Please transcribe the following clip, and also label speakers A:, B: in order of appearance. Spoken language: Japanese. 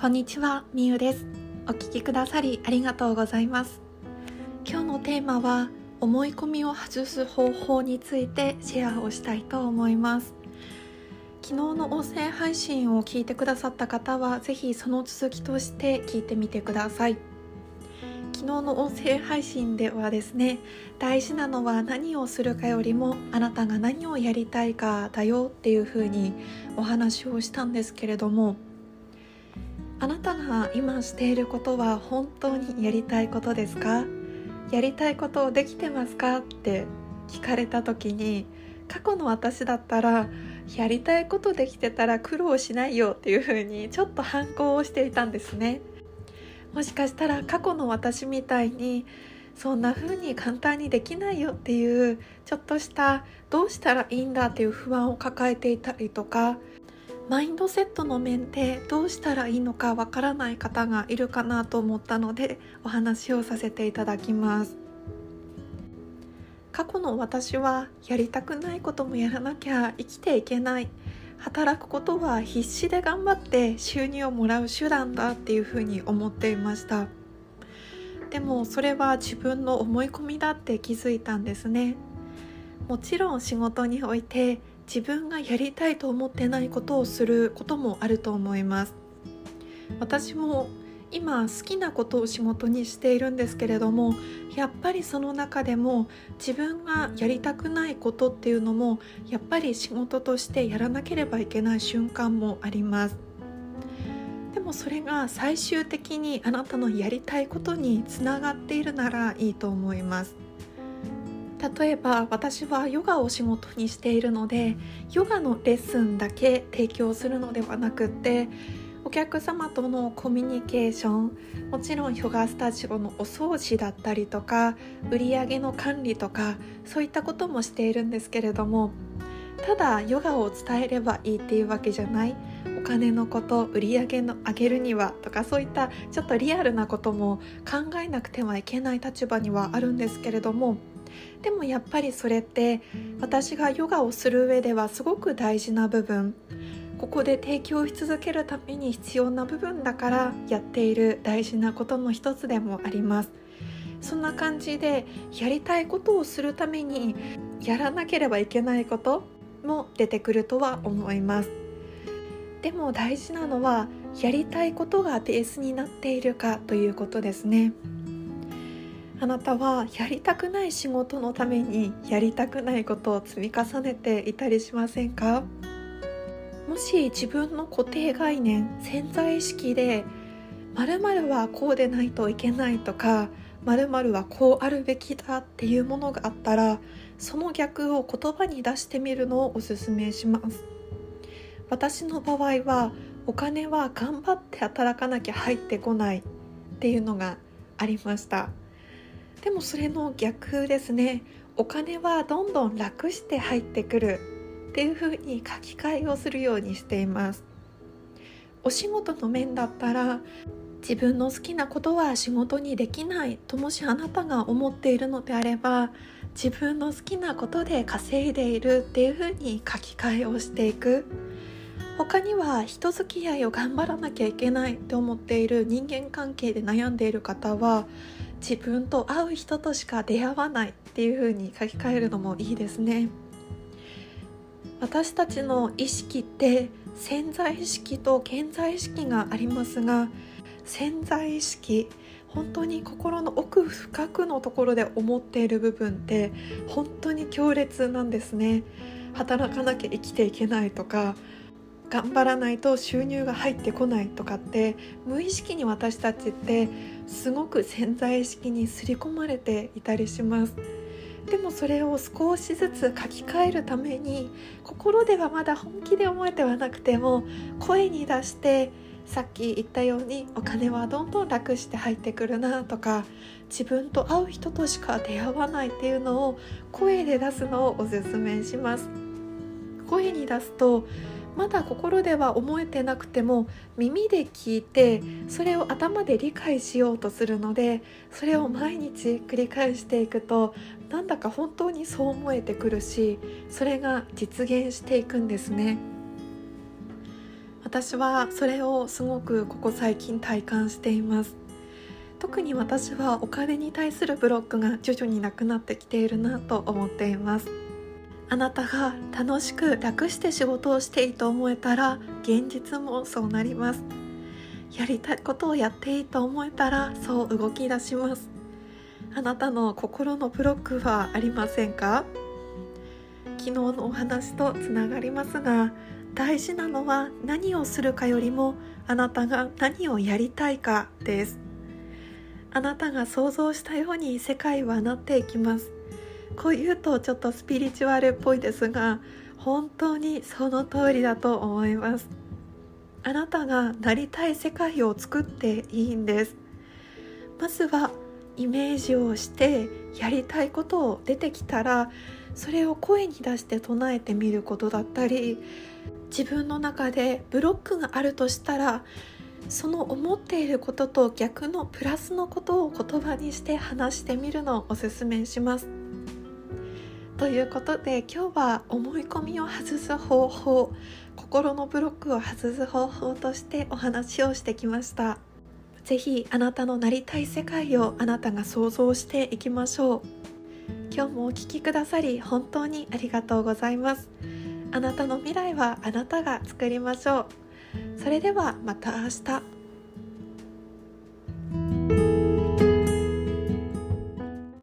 A: こんにちは、みゆです。お聞きくださりありがとうございます。今日のテーマは思い込みを外す方法についてシェアをしたいと思います。昨日の音声配信を聞いてくださった方はぜひその続きとして聞いてみてください。昨日の音声配信ではですね大事なのは何をするかよりもあなたが何をやりたいかだよっていうふうにお話をしたんですけれどもあなたが今していることは本当にやりたいことですか？やりたいことをできてますか？って聞かれた時に過去の私だったらやりたいことできてたら苦労しないよっていう風にちょっと反抗をしていたんですね。もしかしたら過去の私みたいにそんな風に簡単にできないよっていうちょっとしたどうしたらいいんだっていう不安を抱えていたりとかマインドセットの面でどうしたらいいのかわからない方がいるかなと思ったのでお話をさせていただきます。過去の私はやりたくないこともやらなきゃ生きていけない。働くことは必死で頑張って収入をもらう手段だっていうふうに思っていました。でもそれは自分の思い込みだって気づいたんですね。もちろん仕事において自分がやりたいと思ってないことをすることもあると思います。私も今好きなことを仕事にしているんですけれどもやっぱりその中でも自分がやりたくないことっていうのもやっぱり仕事としてやらなければいけない瞬間もあります。でもそれが最終的にあなたのやりたいことにつながっているならいいと思います。例えば私はヨガを仕事にしているのでヨガのレッスンだけ提供するのではなくってお客様とのコミュニケーションもちろんヨガスタジオのお掃除だったりとか売上の管理とかそういったこともしているんですけれどもただヨガを伝えればいいっていうわけじゃない。お金のこと売り上げの上げるにはとかそういったちょっとリアルなことも考えなくてはいけない立場にはあるんですけれどもでもやっぱりそれって私がヨガをする上ではすごく大事な部分。ここで提供し続けるために必要な部分だからやっている大事なことの一つでもあります。そんな感じでやりたいことをするためにやらなければいけないことも出てくるとは思います。でも大事なのはやりたいことがベースになっているかということですね。あなたはやりたくない仕事のためにやりたくないことを積み重ねていたりしませんか？もし自分の固定概念潜在意識で〇〇はこうでないといけないとか〇〇はこうあるべきだっていうものがあったらその逆を言葉に出してみるのをおすすめします。私の場合はお金は頑張って働かなきゃ入ってこないっていうのがありましたでもそれの逆ですね。お金はどんどん楽して入ってくるっていうふうに書き換えをするようにしています。お仕事の面だったら自分の好きなことは仕事にできないともしあなたが思っているのであれば自分の好きなことで稼いでいるっていうふうに書き換えをしていく。他には人付き合いを頑張らなきゃいけないって思っている人間関係で悩んでいる方は自分と会う人としか出会わないっていう風に書き換えるのもいいですね。私たちの意識って潜在意識と潜在意識がありますが潜在意識本当に心の奥深くのところで思っている部分って本当に強烈なんですね。働かなきゃ生きていけないとか頑張らないと収入が入ってこないとかって無意識に私たちってすごく潜在意識に刷り込まれていたりします。でもそれを少しずつ書き換えるために心ではまだ本気で思えてはなくても声に出してさっき言ったようにお金はどんどん楽して入ってくるなとか自分と会う人としか出会わないっていうのを声で出すのをおすすめします。声に出すとまだ心では思えてなくても耳で聞いてそれを頭で理解しようとするのでそれを毎日繰り返していくとなんだか本当にそう思えてくるしそれが実現していくんですね。私はそれをすごくここ最近体感しています。特に私はお金に対するブロックが徐々になくなってきているなと思っています。あなたが楽しく楽して仕事をしていいと思えたら現実もそうなります。やりたいことをやっていいと思えたらそう動き出します。あなたの心のブロックはありませんか？昨日のお話とつながりますが大事なのは何をするかよりもあなたが何をやりたいかです。あなたが想像したように世界はなっていきます。こう言うとちょっとスピリチュアルっぽいですが本当にその通りだと思いますあなたがなりたい世界を作っていいんですまずはイメージをしてやりたいことを出てきたらそれを声に出して唱えてみることだったり自分の中でブロックがあるとしたらその思っていることと逆のプラスのことを言葉にして話してみるのをおすすめします。ということで今日は思い込みを外す方法心のブロックを外す方法としてお話をしてきました。是非あなたのなりたい世界をあなたが想像していきましょう。今日もお聴きくださり本当にありがとうございます。あなたの未来はあなたが作りましょう。それではまた明日。